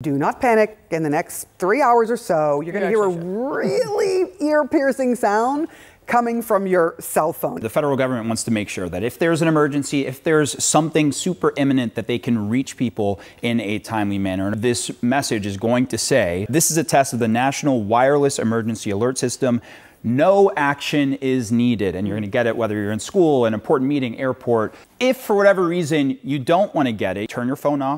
Do not panic. In the next three hours or so, you're going to hear a really ear piercing sound coming from your cell phone. The federal government wants to make sure that if there's an emergency, if there's something super imminent, that they can reach people in a timely manner. This message is going to say this is a test of the National Wireless Emergency Alert System. No action is needed, and you're going to get it whether you're in school, an important meeting, airport. If for whatever reason you don't want to get it, turn your phone off.